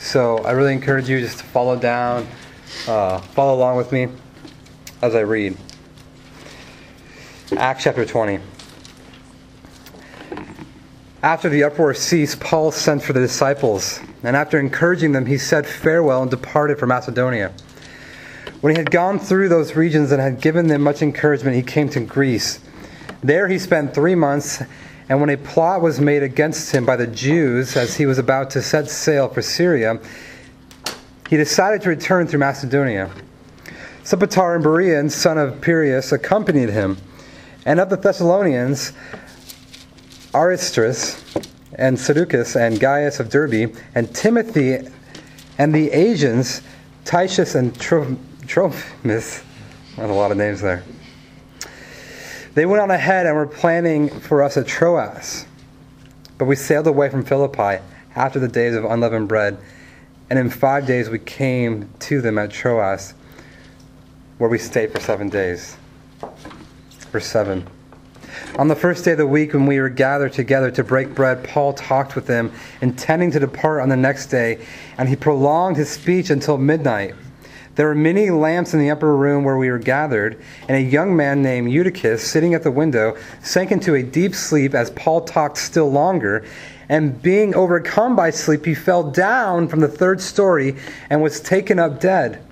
So I really encourage you just to follow down, uh, follow along with me as I read. Acts chapter 20. After the uproar ceased, Paul sent for the disciples, and after encouraging them, he said farewell and departed for Macedonia. When he had gone through those regions and had given them much encouragement, he came to Greece. There he spent three months, and when a plot was made against him by the Jews as he was about to set sail for Syria, he decided to return through Macedonia. Sopater and Berean, son of Pyrrhus, accompanied him, and of the Thessalonians, Aristarchus and Secundus and Gaius of Derbe, and Timothy and the Asians, Tychus and Trophimus. There's a lot of names there. They went on ahead and were planning for us at Troas. But we sailed away from Philippi after the days of unleavened bread, and in five days we came to them at Troas, where we stayed for seven days. Verse 7. On the first day of the week, when we were gathered together to break bread, Paul talked with them, intending to depart on the next day, and he prolonged his speech until midnight. There were many lamps in the upper room where we were gathered, and a young man named Eutychus, sitting at the window, sank into a deep sleep as Paul talked still longer. And being overcome by sleep, he fell down from the third story and was taken up dead.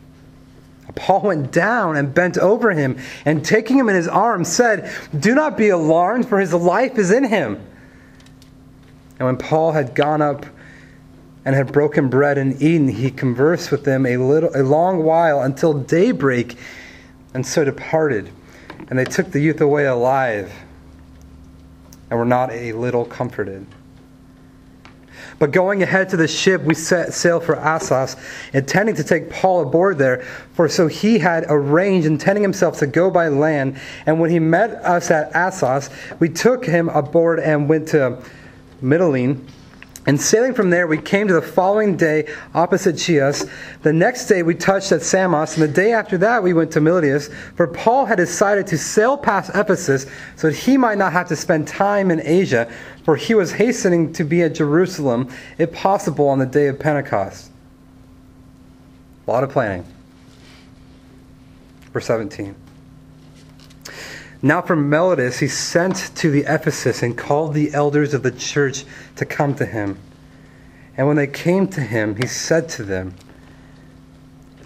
Paul went down and bent over him, and taking him in his arms, said, Do not be alarmed, for his life is in him. And when Paul had gone up and had broken bread and eaten, he conversed with them a, little, a long while until daybreak, and so departed. And they took the youth away alive, and were not a little comforted. But going ahead to the ship, we set sail for Assos, intending to take Paul aboard there, for so he had arranged, intending himself to go by land. And when he met us at Assos, we took him aboard and went to Mytilene and sailing from there, we came to the following day opposite Chios. The next day, we touched at Samos, and the day after that, we went to Miletus. For Paul had decided to sail past Ephesus so that he might not have to spend time in Asia, for he was hastening to be at Jerusalem, if possible, on the day of Pentecost. A lot of planning. Verse 17. Now from Miletus he sent to the Ephesus and called the elders of the church to come to him. And when they came to him, he said to them,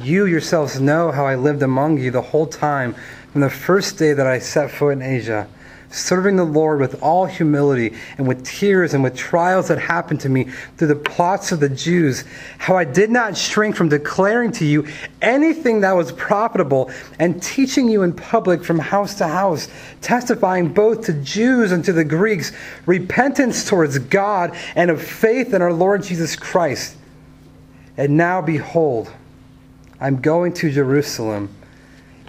You yourselves know how I lived among you the whole time from the first day that I set foot in Asia serving the Lord with all humility and with tears and with trials that happened to me through the plots of the Jews, how I did not shrink from declaring to you anything that was profitable and teaching you in public from house to house, testifying both to Jews and to the Greeks repentance towards God and of faith in our Lord Jesus Christ. And now, behold, I'm going to Jerusalem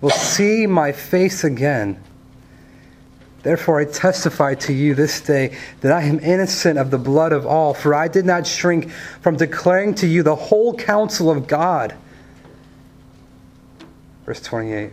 will see my face again. Therefore, I testify to you this day that I am innocent of the blood of all, for I did not shrink from declaring to you the whole counsel of God. Verse 28.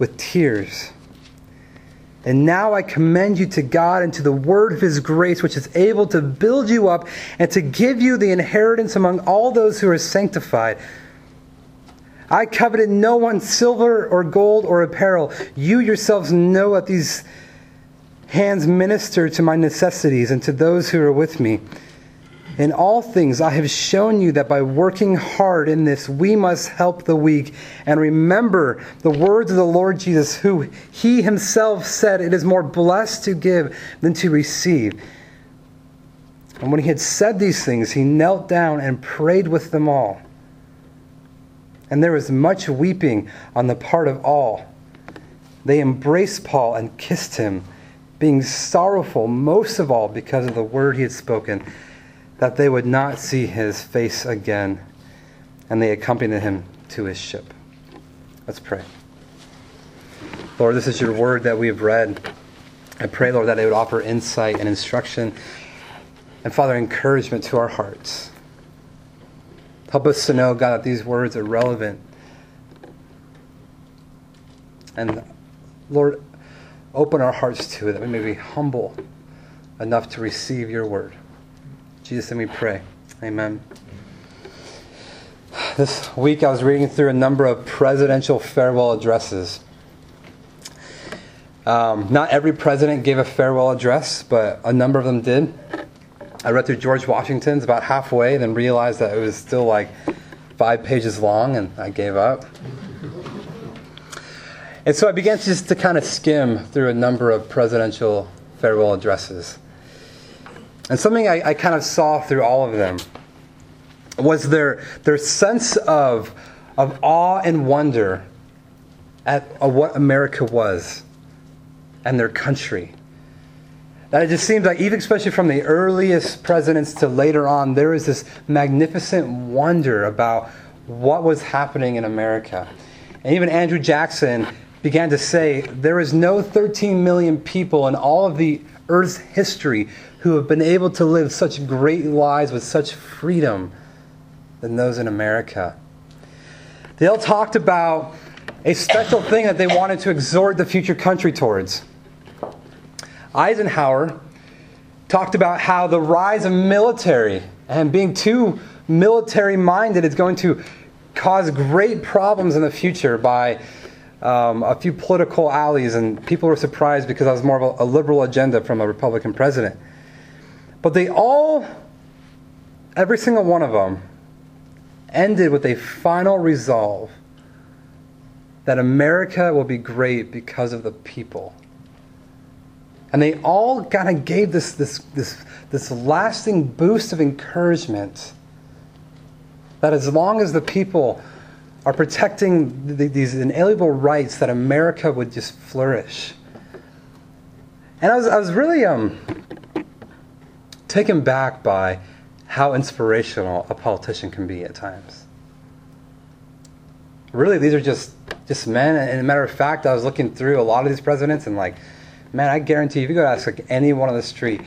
with tears. And now I commend you to God and to the word of his grace, which is able to build you up and to give you the inheritance among all those who are sanctified. I coveted no one's silver or gold or apparel. You yourselves know that these hands minister to my necessities and to those who are with me. In all things, I have shown you that by working hard in this, we must help the weak. And remember the words of the Lord Jesus, who he himself said, It is more blessed to give than to receive. And when he had said these things, he knelt down and prayed with them all. And there was much weeping on the part of all. They embraced Paul and kissed him, being sorrowful most of all because of the word he had spoken, that they would not see his face again. And they accompanied him to his ship. Let's pray. Lord, this is your word that we have read. I pray, Lord, that it would offer insight and instruction and, Father, encouragement to our hearts. Help us to know, God, that these words are relevant. And, Lord, open our hearts to it, that we may be humble enough to receive your word. Jesus, and we pray. Amen. This week I was reading through a number of presidential farewell addresses. Um, not every president gave a farewell address, but a number of them did. I read through George Washington's about halfway, then realized that it was still like five pages long, and I gave up. And so I began just to kind of skim through a number of presidential farewell addresses. And something I, I kind of saw through all of them was their, their sense of, of awe and wonder at, at what America was and their country that it just seems like, even especially from the earliest presidents to later on, there is this magnificent wonder about what was happening in America. And even Andrew Jackson began to say there is no 13 million people in all of the earth's history who have been able to live such great lives with such freedom than those in America. They all talked about a special thing that they wanted to exhort the future country towards. Eisenhower talked about how the rise of military and being too military minded is going to cause great problems in the future by um, a few political allies, and people were surprised because I was more of a, a liberal agenda from a Republican president. But they all, every single one of them, ended with a final resolve that America will be great because of the people. And they all kind of gave this, this, this, this lasting boost of encouragement that as long as the people are protecting the, these inalienable rights, that America would just flourish. And I was, I was really um, taken back by how inspirational a politician can be at times. Really, these are just, just men. And a matter of fact, I was looking through a lot of these presidents and like, Man, I guarantee you, if you go ask like anyone on the street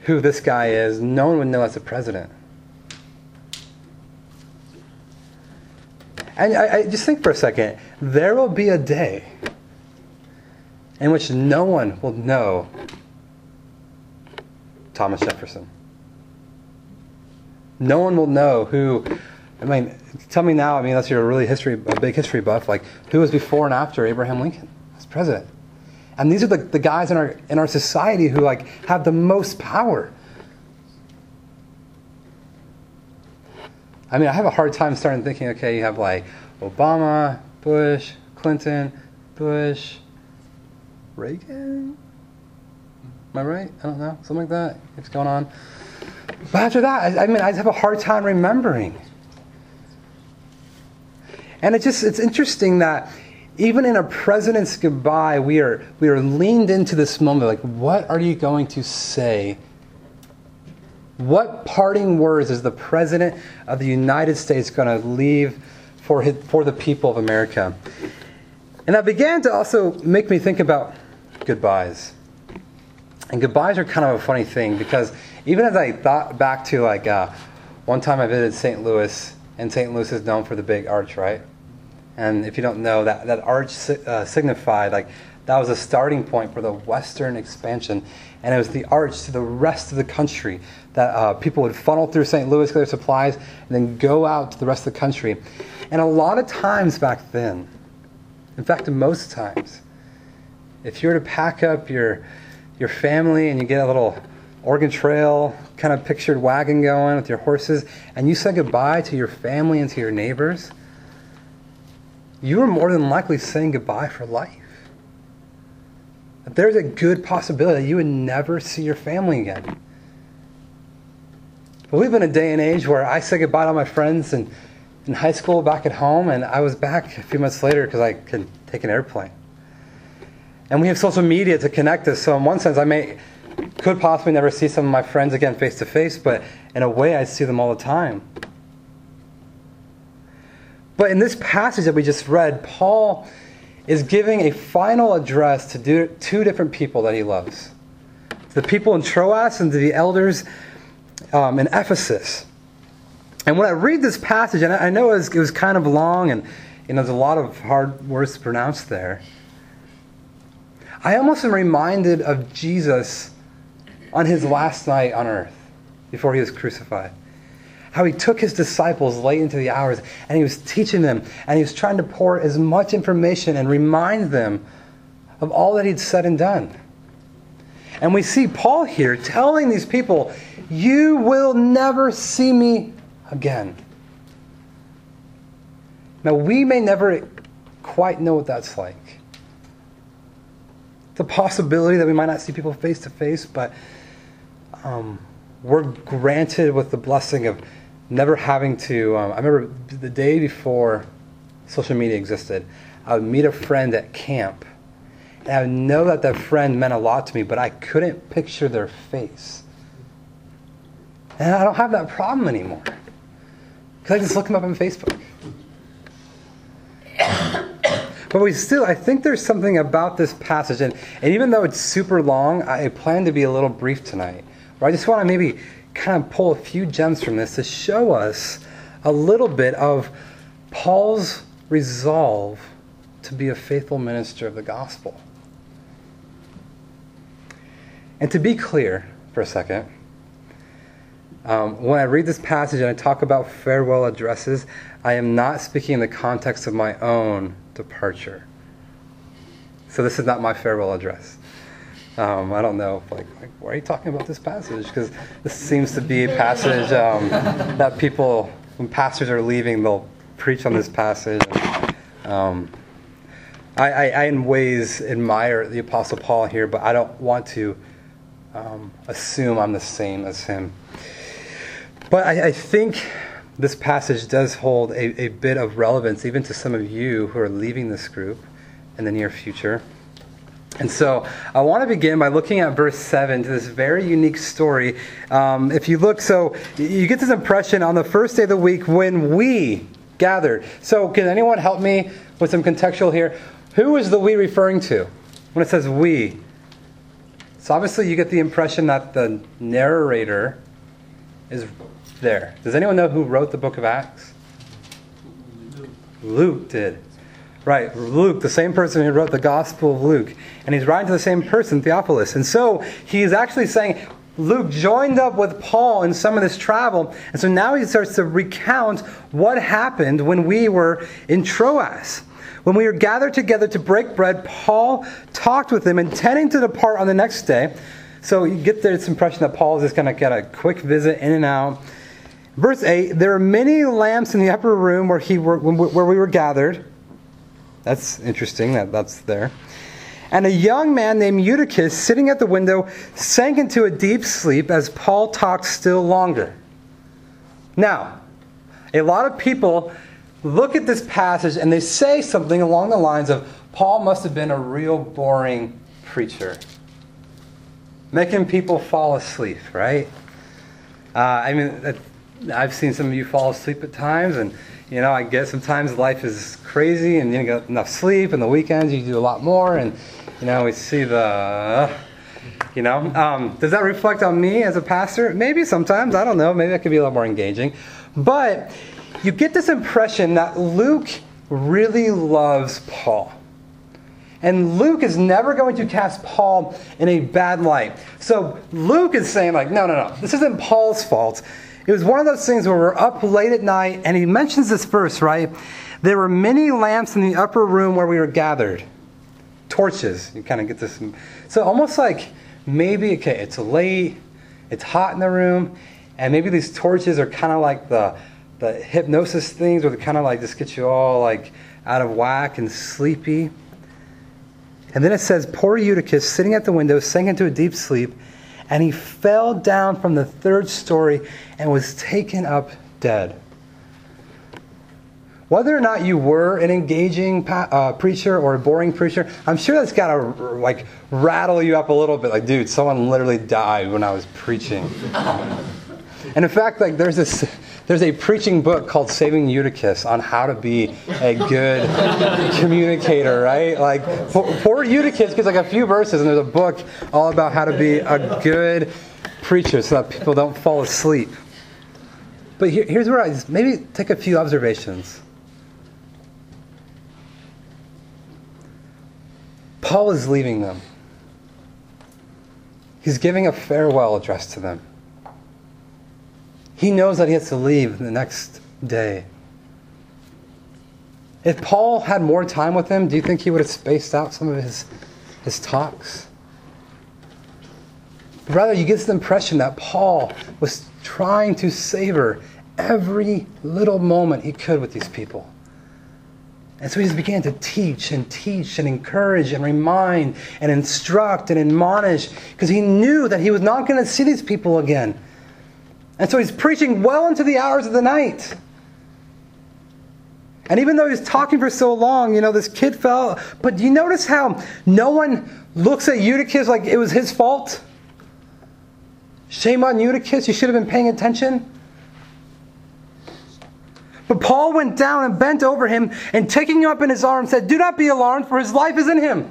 who this guy is, no one would know as a president. And I, I just think for a second, there will be a day in which no one will know Thomas Jefferson. No one will know who. I mean, tell me now. I mean, unless you're a really history, a big history buff, like who was before and after Abraham Lincoln as president. And these are the, the guys in our, in our society who like have the most power. I mean, I have a hard time starting thinking, okay, you have like Obama, Bush, Clinton, Bush, Reagan. Am I right? I don't know. Something like that. What's going on? But after that, I, I mean, I have a hard time remembering. And it just, it's interesting that even in a president's goodbye, we are, we are leaned into this moment like, what are you going to say? What parting words is the president of the United States going to leave for, his, for the people of America? And that began to also make me think about goodbyes. And goodbyes are kind of a funny thing because even as I thought back to like uh, one time I visited St. Louis, and St. Louis is known for the big arch, right? And if you don't know, that, that arch uh, signified like that was a starting point for the western expansion. And it was the arch to the rest of the country that uh, people would funnel through St. Louis, get their supplies, and then go out to the rest of the country. And a lot of times back then, in fact, most times, if you were to pack up your, your family and you get a little Oregon Trail kind of pictured wagon going with your horses, and you said goodbye to your family and to your neighbors, you are more than likely saying goodbye for life. There's a good possibility that you would never see your family again. We live in a day and age where I say goodbye to my friends and in high school back at home, and I was back a few months later because I could take an airplane. And we have social media to connect us. So in one sense, I may could possibly never see some of my friends again face to face, but in a way, I see them all the time. But in this passage that we just read, Paul is giving a final address to two different people that he loves the people in Troas and to the elders um, in Ephesus. And when I read this passage, and I know it was, it was kind of long and you know, there's a lot of hard words to pronounce there, I almost am reminded of Jesus on his last night on earth before he was crucified. How he took his disciples late into the hours and he was teaching them and he was trying to pour as much information and remind them of all that he'd said and done. And we see Paul here telling these people, You will never see me again. Now, we may never quite know what that's like. The possibility that we might not see people face to face, but um, we're granted with the blessing of never having to. Um, I remember the day before social media existed, I would meet a friend at camp, and I know that that friend meant a lot to me, but I couldn't picture their face. And I don't have that problem anymore. Because I just look them up on Facebook. But we still, I think there's something about this passage, and, and even though it's super long, I plan to be a little brief tonight. But I just want to maybe kind of pull a few gems from this to show us a little bit of Paul's resolve to be a faithful minister of the gospel. And to be clear for a second, um, when I read this passage and I talk about farewell addresses, I am not speaking in the context of my own departure. So this is not my farewell address. Um, I don't know, like, like, why are you talking about this passage? Because this seems to be a passage um, that people, when pastors are leaving, they'll preach on this passage. Um, I, I, I, in ways, admire the Apostle Paul here, but I don't want to um, assume I'm the same as him. But I, I think this passage does hold a, a bit of relevance even to some of you who are leaving this group in the near future. And so I want to begin by looking at verse 7 to this very unique story. Um, if you look, so you get this impression on the first day of the week when we gathered. So can anyone help me with some contextual here? Who is the we referring to when it says we? So obviously you get the impression that the narrator is there. Does anyone know who wrote the book of Acts? Luke did. Right, Luke, the same person who wrote the Gospel of Luke. And he's writing to the same person, Theophilus. And so he's actually saying, Luke joined up with Paul in some of this travel. And so now he starts to recount what happened when we were in Troas. When we were gathered together to break bread, Paul talked with them, intending to depart on the next day. So you get this impression that Paul is just going to get a quick visit in and out. Verse 8 There are many lamps in the upper room where, he were, where we were gathered. That's interesting that that's there. And a young man named Eutychus, sitting at the window, sank into a deep sleep as Paul talked still longer. Now, a lot of people look at this passage and they say something along the lines of Paul must have been a real boring preacher, making people fall asleep, right? Uh, I mean, I've seen some of you fall asleep at times, and you know, I guess sometimes life is crazy, and you don't get enough sleep, and the weekends you do a lot more, and you know, we see the, you know, um, does that reflect on me as a pastor? Maybe sometimes. I don't know. Maybe that could be a little more engaging, but you get this impression that Luke really loves Paul. And Luke is never going to cast Paul in a bad light. So Luke is saying, like, no, no, no, this isn't Paul's fault. It was one of those things where we're up late at night, and he mentions this verse, right? There were many lamps in the upper room where we were gathered. Torches. You kind of get this. So almost like maybe, okay, it's late, It's hot in the room, and maybe these torches are kind of like the, the hypnosis things where they kind of like just get you all like out of whack and sleepy. And then it says, Poor Eutychus, sitting at the window, sank into a deep sleep, and he fell down from the third story and was taken up dead. Whether or not you were an engaging uh, preacher or a boring preacher, I'm sure that's got to like rattle you up a little bit. Like, dude, someone literally died when I was preaching. and in fact, like, there's this there's a preaching book called Saving Eutychus on how to be a good communicator, right? Like, poor Eutychus gets like a few verses, and there's a book all about how to be a good preacher so that people don't fall asleep. But here, here's where I just maybe take a few observations. Paul is leaving them. He's giving a farewell address to them. He knows that he has to leave the next day. If Paul had more time with him, do you think he would have spaced out some of his, his talks? Rather, you get the impression that Paul was trying to savor every little moment he could with these people. And so he just began to teach and teach and encourage and remind and instruct and admonish because he knew that he was not going to see these people again. And so he's preaching well into the hours of the night. And even though he's talking for so long, you know, this kid fell. But do you notice how no one looks at Eutychus like it was his fault? Shame on Eutychus, you should have been paying attention. But Paul went down and bent over him and taking him up in his arms said, Do not be alarmed, for his life is in him.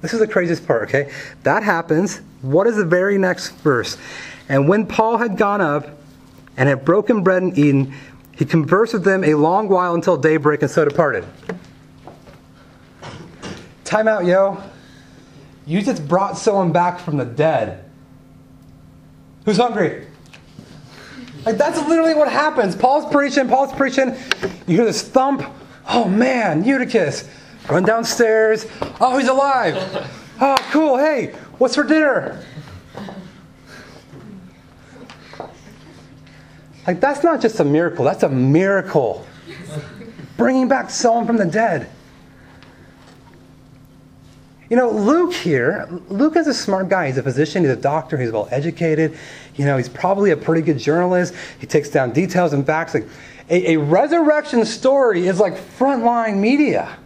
This is the craziest part, okay? That happens. What is the very next verse? And when Paul had gone up and had broken bread and eaten, he conversed with them a long while until daybreak and so departed. Time out, yo. You just brought someone back from the dead. Who's hungry? Like that's literally what happens. Paul's preaching, Paul's preaching. You hear this thump. Oh man, Eutychus. Run downstairs. Oh, he's alive. Oh, cool. Hey, what's for dinner? Like that's not just a miracle, that's a miracle. Bringing back someone from the dead. You know, Luke here, Luke is a smart guy. He's a physician, he's a doctor, he's well educated. You know, he's probably a pretty good journalist. He takes down details and facts. Like a, a resurrection story is like frontline media.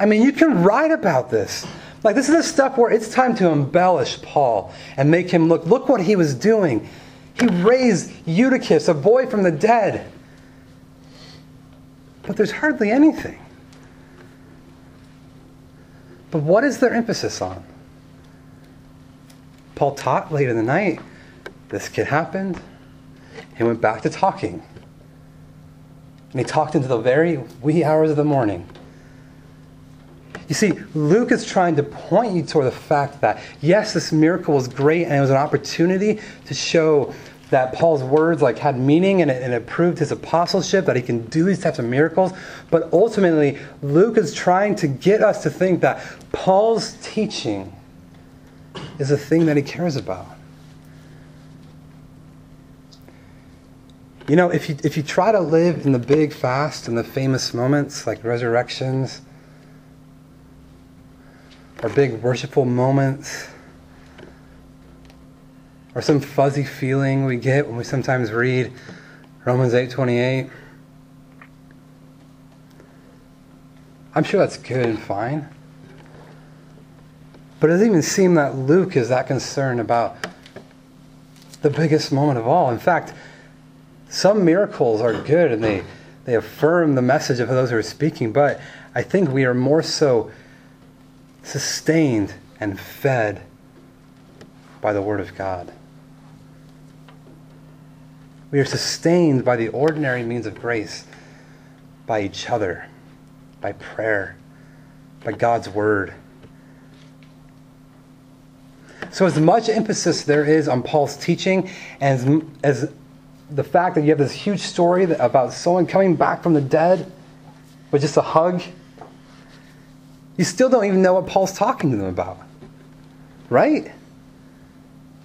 I mean, you can write about this. Like this is the stuff where it's time to embellish Paul and make him look. Look what he was doing. He raised Eutychus, a boy from the dead. But there's hardly anything. But what is their emphasis on? Paul taught late in the night. This kid happened. He went back to talking. And he talked into the very wee hours of the morning. You see, Luke is trying to point you toward the fact that, yes, this miracle was great and it was an opportunity to show that Paul's words like had meaning and it, and it proved his apostleship that he can do these types of miracles. But ultimately, Luke is trying to get us to think that Paul's teaching is a thing that he cares about. You know, if you, if you try to live in the big fast and the famous moments like resurrections or big worshipful moments, or some fuzzy feeling we get when we sometimes read Romans 8:28. I'm sure that's good and fine. But it doesn't even seem that Luke is that concerned about the biggest moment of all. In fact, some miracles are good and they, they affirm the message of those who are speaking, but I think we are more so sustained and fed by the Word of God. We are sustained by the ordinary means of grace, by each other, by prayer, by God's Word. So, as much emphasis there is on Paul's teaching, as, as the fact that you have this huge story about someone coming back from the dead with just a hug, you still don't even know what Paul's talking to them about. Right?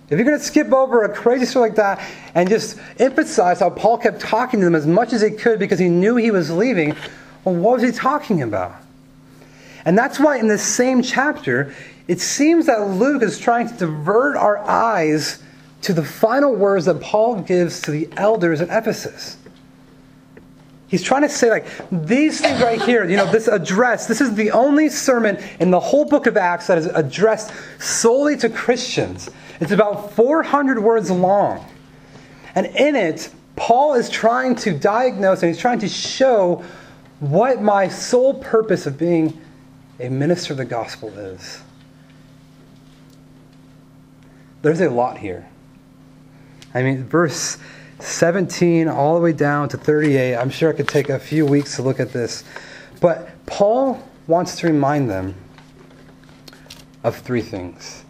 If you're going to skip over a crazy story like that and just emphasize how Paul kept talking to them as much as he could because he knew he was leaving, well, what was he talking about? And that's why in this same chapter, it seems that Luke is trying to divert our eyes to the final words that Paul gives to the elders at Ephesus. He's trying to say, like, these things right here, you know, this address, this is the only sermon in the whole book of Acts that is addressed solely to Christians. It's about 400 words long. And in it, Paul is trying to diagnose and he's trying to show what my sole purpose of being a minister of the gospel is. There's a lot here. I mean, verse 17 all the way down to 38, I'm sure it could take a few weeks to look at this. But Paul wants to remind them of three things.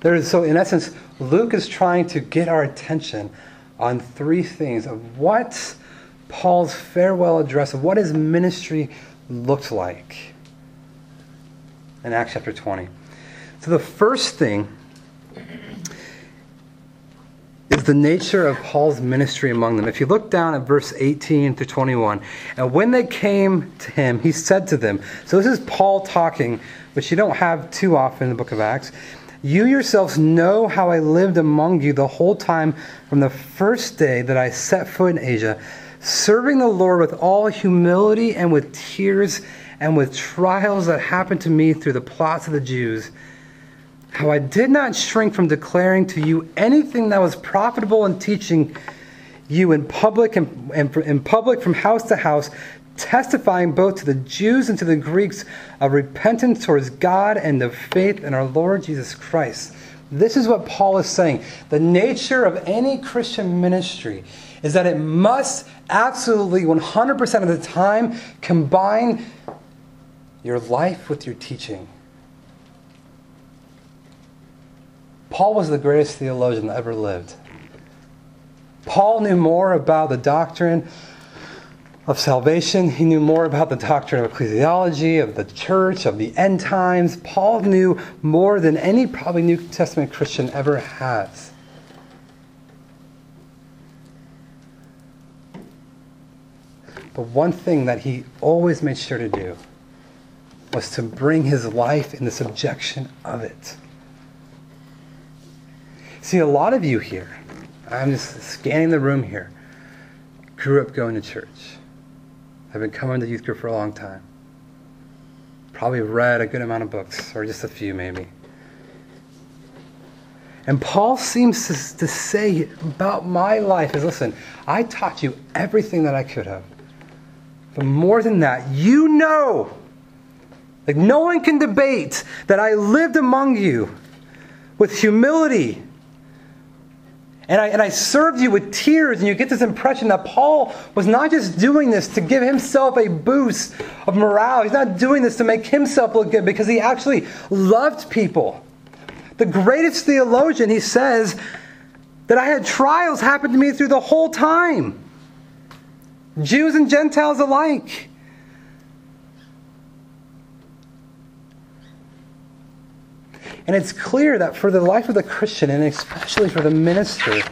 There is, so, in essence, Luke is trying to get our attention on three things of what Paul's farewell address, of what his ministry looked like in Acts chapter 20. So, the first thing is the nature of Paul's ministry among them. If you look down at verse 18 to 21, and when they came to him, he said to them, So this is Paul talking, which you don't have too often in the book of Acts. You yourselves know how I lived among you the whole time from the first day that I set foot in Asia, serving the Lord with all humility and with tears and with trials that happened to me through the plots of the Jews how I did not shrink from declaring to you anything that was profitable in teaching you in public and, and in public from house to house, testifying both to the Jews and to the Greeks of repentance towards God and of faith in our Lord Jesus Christ. This is what Paul is saying. The nature of any Christian ministry is that it must absolutely 100% of the time combine your life with your teaching. Paul was the greatest theologian that ever lived. Paul knew more about the doctrine of salvation. He knew more about the doctrine of ecclesiology, of the church, of the end times. Paul knew more than any probably New Testament Christian ever has. But one thing that he always made sure to do was to bring his life in the subjection of it. See, a lot of you here, I'm just scanning the room here, grew up going to church. I've been coming to youth group for a long time. Probably read a good amount of books, or just a few maybe. And Paul seems to, to say about my life is listen, I taught you everything that I could have. But more than that, you know, like no one can debate that I lived among you with humility and I, and I served you with tears, and you get this impression that Paul was not just doing this to give himself a boost of morale. He's not doing this to make himself look good because he actually loved people. The greatest theologian, he says, that I had trials happen to me through the whole time. Jews and Gentiles alike. And it's clear that for the life of the Christian, and especially for the minister,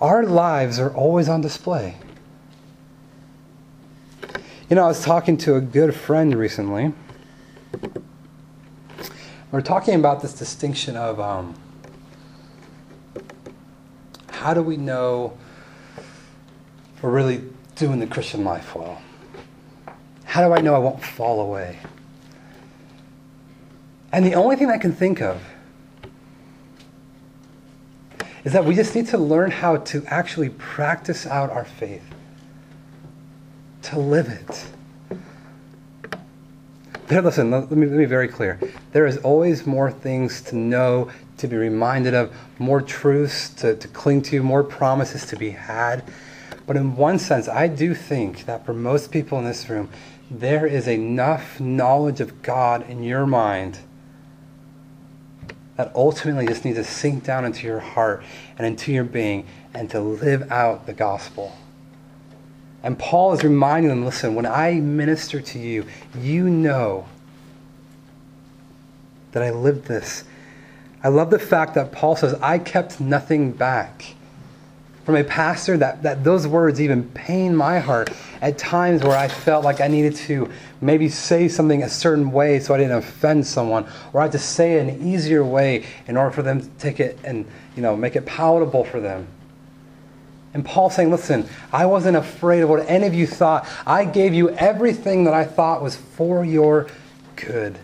our lives are always on display. You know, I was talking to a good friend recently. We're talking about this distinction of um, how do we know we're really doing the Christian life well? How do I know I won't fall away? And the only thing I can think of is that we just need to learn how to actually practice out our faith, to live it. There, listen, let me, let me be very clear. There is always more things to know, to be reminded of, more truths to, to cling to, more promises to be had. But in one sense, I do think that for most people in this room, there is enough knowledge of God in your mind that ultimately just needs to sink down into your heart and into your being and to live out the gospel. And Paul is reminding them listen, when I minister to you, you know that I lived this I love the fact that Paul says, I kept nothing back. From a pastor, that, that those words even pain my heart at times where I felt like I needed to maybe say something a certain way so I didn't offend someone, or I had to say it an easier way in order for them to take it and you know make it palatable for them. And Paul saying, listen, I wasn't afraid of what any of you thought. I gave you everything that I thought was for your good.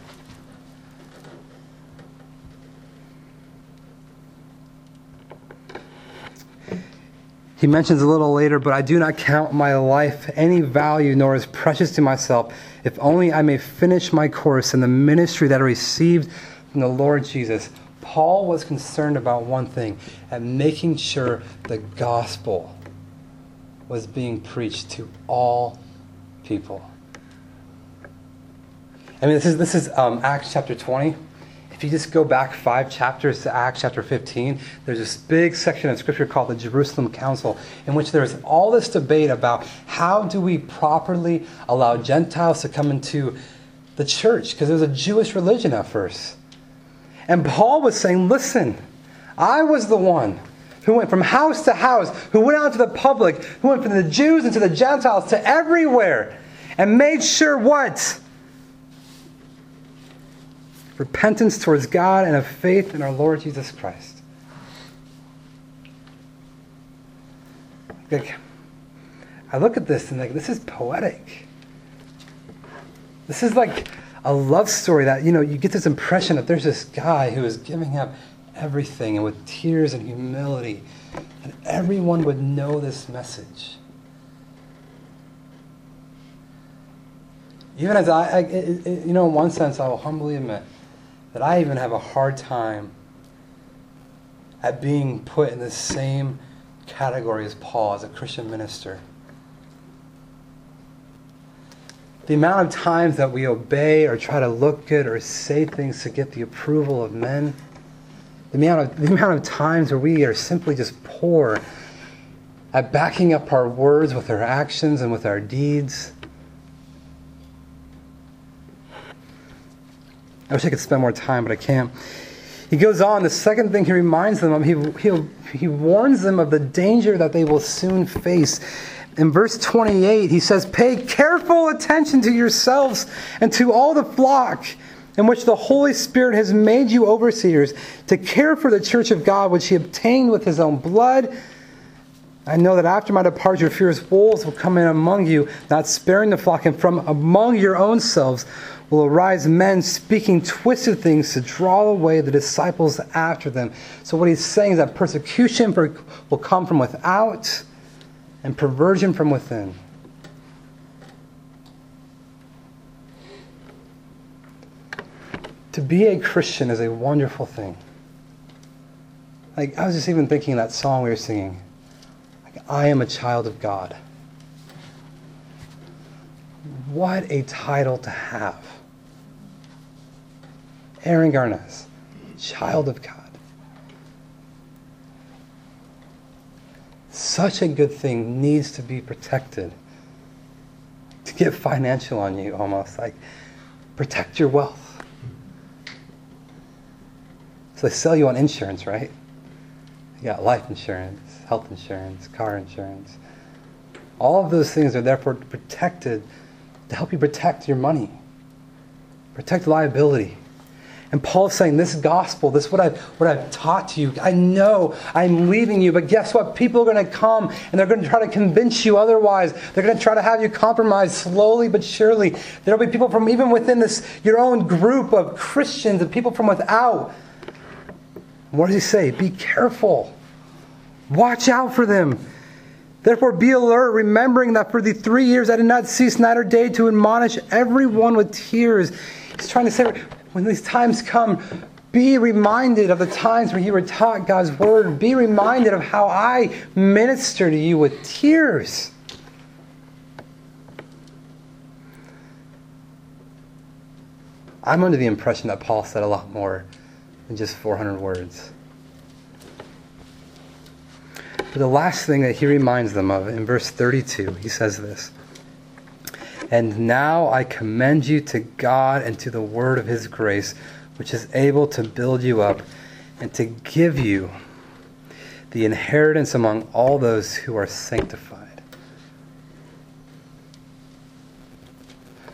He mentions a little later, but I do not count my life any value nor as precious to myself, if only I may finish my course in the ministry that I received from the Lord Jesus. Paul was concerned about one thing, and making sure the gospel was being preached to all people. I mean, this is, this is um, Acts chapter 20. If you just go back five chapters to Acts chapter 15, there's this big section of scripture called the Jerusalem Council, in which there's all this debate about how do we properly allow Gentiles to come into the church, because it was a Jewish religion at first. And Paul was saying, listen, I was the one who went from house to house, who went out to the public, who went from the Jews and to the Gentiles to everywhere, and made sure what? Repentance towards God and of faith in our Lord Jesus Christ. Like, I look at this and like this is poetic. This is like a love story that you know you get this impression that there's this guy who is giving up everything and with tears and humility, and everyone would know this message. Even as I, I it, it, you know, in one sense, I will humbly admit that I even have a hard time at being put in the same category as Paul as a Christian minister. The amount of times that we obey or try to look good or say things to get the approval of men, the amount of, the amount of times where we are simply just poor at backing up our words with our actions and with our deeds. I wish I could spend more time, but I can't. He goes on, the second thing he reminds them of, he, he, he warns them of the danger that they will soon face. In verse 28, he says, Pay careful attention to yourselves and to all the flock in which the Holy Spirit has made you overseers to care for the church of God, which he obtained with his own blood. I know that after my departure, fierce wolves will come in among you, not sparing the flock, and from among your own selves will arise men speaking twisted things to draw away the disciples after them. So, what he's saying is that persecution will come from without and perversion from within. To be a Christian is a wonderful thing. Like, I was just even thinking that song we were singing. I am a child of God. What a title to have. Aaron Garnes, child of God. Such a good thing needs to be protected. To get financial on you, almost like protect your wealth. So they sell you on insurance, right? You got life insurance, health insurance, car insurance. All of those things are therefore protected to help you protect your money, protect liability. And Paul's saying, This gospel, this what I've what I've taught you. I know I'm leaving you, but guess what? People are going to come and they're going to try to convince you otherwise. They're going to try to have you compromise slowly but surely. There'll be people from even within this your own group of Christians and people from without. What does he say? Be careful. Watch out for them. Therefore, be alert, remembering that for the three years I did not cease night or day to admonish everyone with tears. He's trying to say, when these times come, be reminded of the times when you were taught God's word. Be reminded of how I minister to you with tears. I'm under the impression that Paul said a lot more than just 400 words. But the last thing that he reminds them of in verse 32, he says this and now I commend you to God and to the word of his grace, which is able to build you up and to give you the inheritance among all those who are sanctified.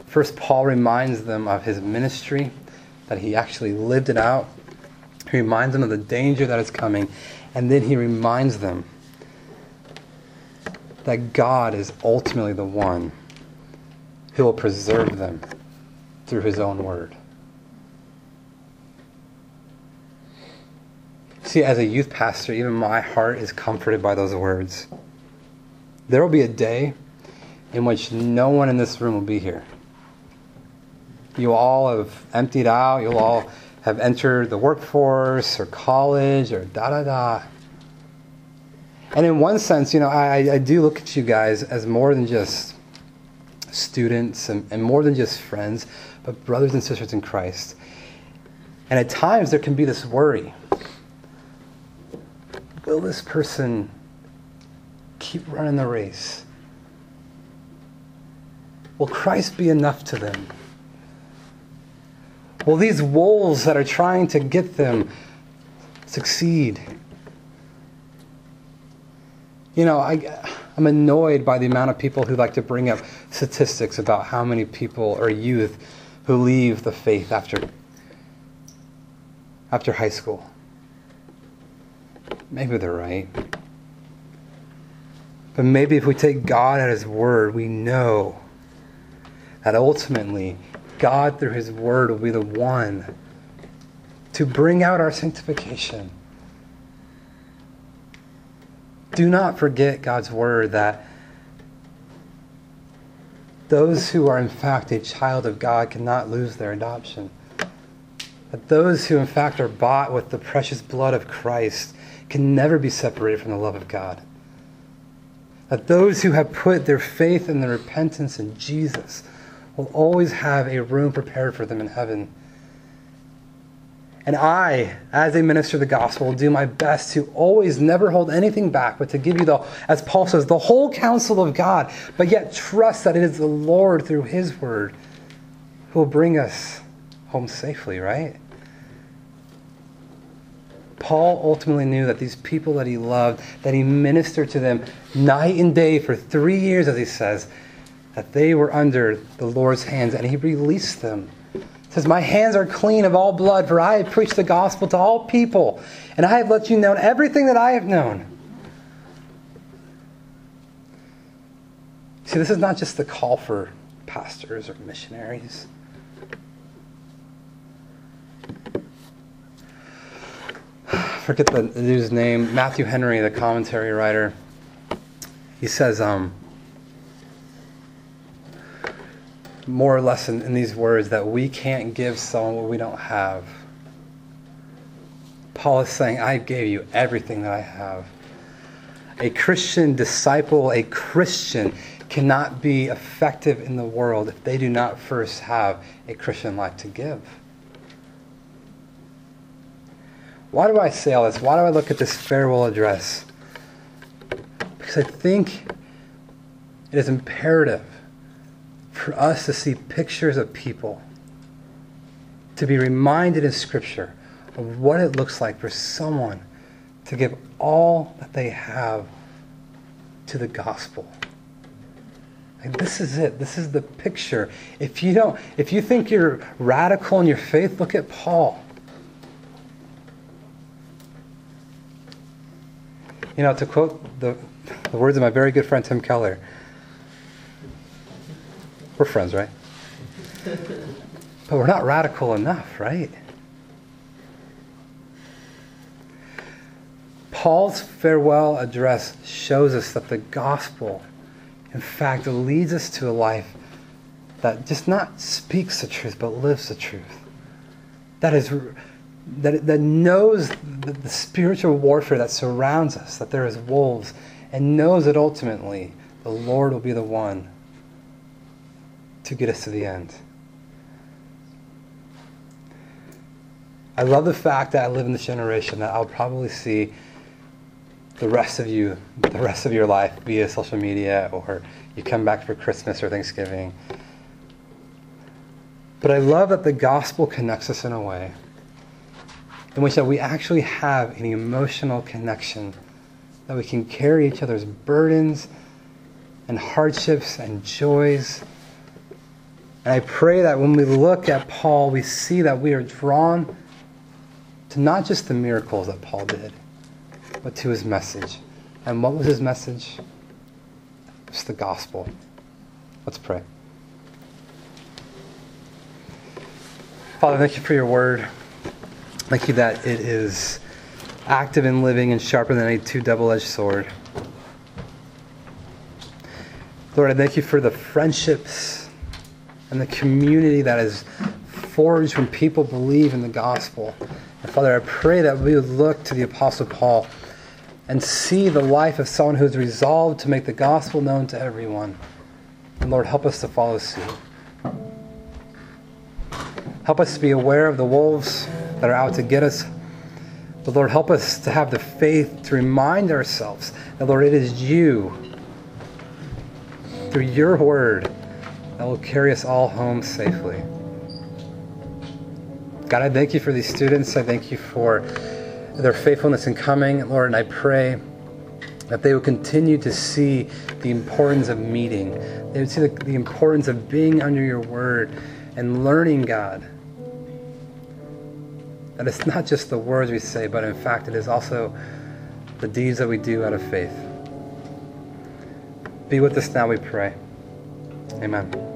First, Paul reminds them of his ministry, that he actually lived it out. He reminds them of the danger that is coming, and then he reminds them that God is ultimately the one who will preserve them through his own word. See, as a youth pastor, even my heart is comforted by those words. There will be a day in which no one in this room will be here. You all have emptied out, you'll all have entered the workforce or college or da da da. And in one sense, you know, I, I do look at you guys as more than just students and, and more than just friends, but brothers and sisters in Christ. And at times there can be this worry will this person keep running the race? Will Christ be enough to them? Will these wolves that are trying to get them succeed? You know, I, I'm annoyed by the amount of people who like to bring up statistics about how many people or youth who leave the faith after, after high school. Maybe they're right. But maybe if we take God at His word, we know that ultimately God, through His word, will be the one to bring out our sanctification. Do not forget God's word that those who are in fact a child of God cannot lose their adoption. That those who in fact are bought with the precious blood of Christ can never be separated from the love of God. That those who have put their faith and their repentance in Jesus will always have a room prepared for them in heaven. And I, as a minister of the gospel, will do my best to always never hold anything back, but to give you the, as Paul says, the whole counsel of God, but yet trust that it is the Lord through his word who will bring us home safely, right? Paul ultimately knew that these people that he loved, that he ministered to them night and day for three years, as he says, that they were under the Lord's hands, and he released them. He says, My hands are clean of all blood, for I have preached the gospel to all people, and I have let you know everything that I have known. See, this is not just the call for pastors or missionaries. forget the dude's name, Matthew Henry, the commentary writer. He says, um, more or less in, in these words, that we can't give someone what we don't have. Paul is saying, I gave you everything that I have. A Christian disciple, a Christian, cannot be effective in the world if they do not first have a Christian life to give. Why do I say all this? Why do I look at this farewell address? Because I think it is imperative for us to see pictures of people, to be reminded in Scripture of what it looks like for someone to give all that they have to the gospel. Like this is it. This is the picture. If you don't, if you think you're radical in your faith, look at Paul. You know, to quote the, the words of my very good friend Tim Keller, we're friends, right? But we're not radical enough, right? Paul's farewell address shows us that the gospel, in fact, leads us to a life that just not speaks the truth, but lives the truth. That is that, that knows the, the spiritual warfare that surrounds us, that there is wolves, and knows that ultimately the Lord will be the one to get us to the end. I love the fact that I live in this generation that I'll probably see the rest of you, the rest of your life via social media or you come back for Christmas or Thanksgiving. But I love that the gospel connects us in a way in which that we actually have an emotional connection, that we can carry each other's burdens and hardships and joys. And I pray that when we look at Paul, we see that we are drawn to not just the miracles that Paul did, but to his message. And what was his message? It's the gospel. Let's pray. Father, thank you for your word. Thank you that it is active and living and sharper than a two double edged sword. Lord, I thank you for the friendships and the community that is forged when people believe in the gospel. And Father, I pray that we would look to the Apostle Paul and see the life of someone who is resolved to make the gospel known to everyone. And Lord, help us to follow suit. Help us to be aware of the wolves that are out to get us. But Lord, help us to have the faith to remind ourselves that, Lord, it is you, through your word, that will carry us all home safely. God, I thank you for these students. I thank you for their faithfulness in coming, Lord, and I pray that they would continue to see the importance of meeting. They would see the, the importance of being under your word and learning, God, that it's not just the words we say, but in fact, it is also the deeds that we do out of faith. Be with us now, we pray. Amen.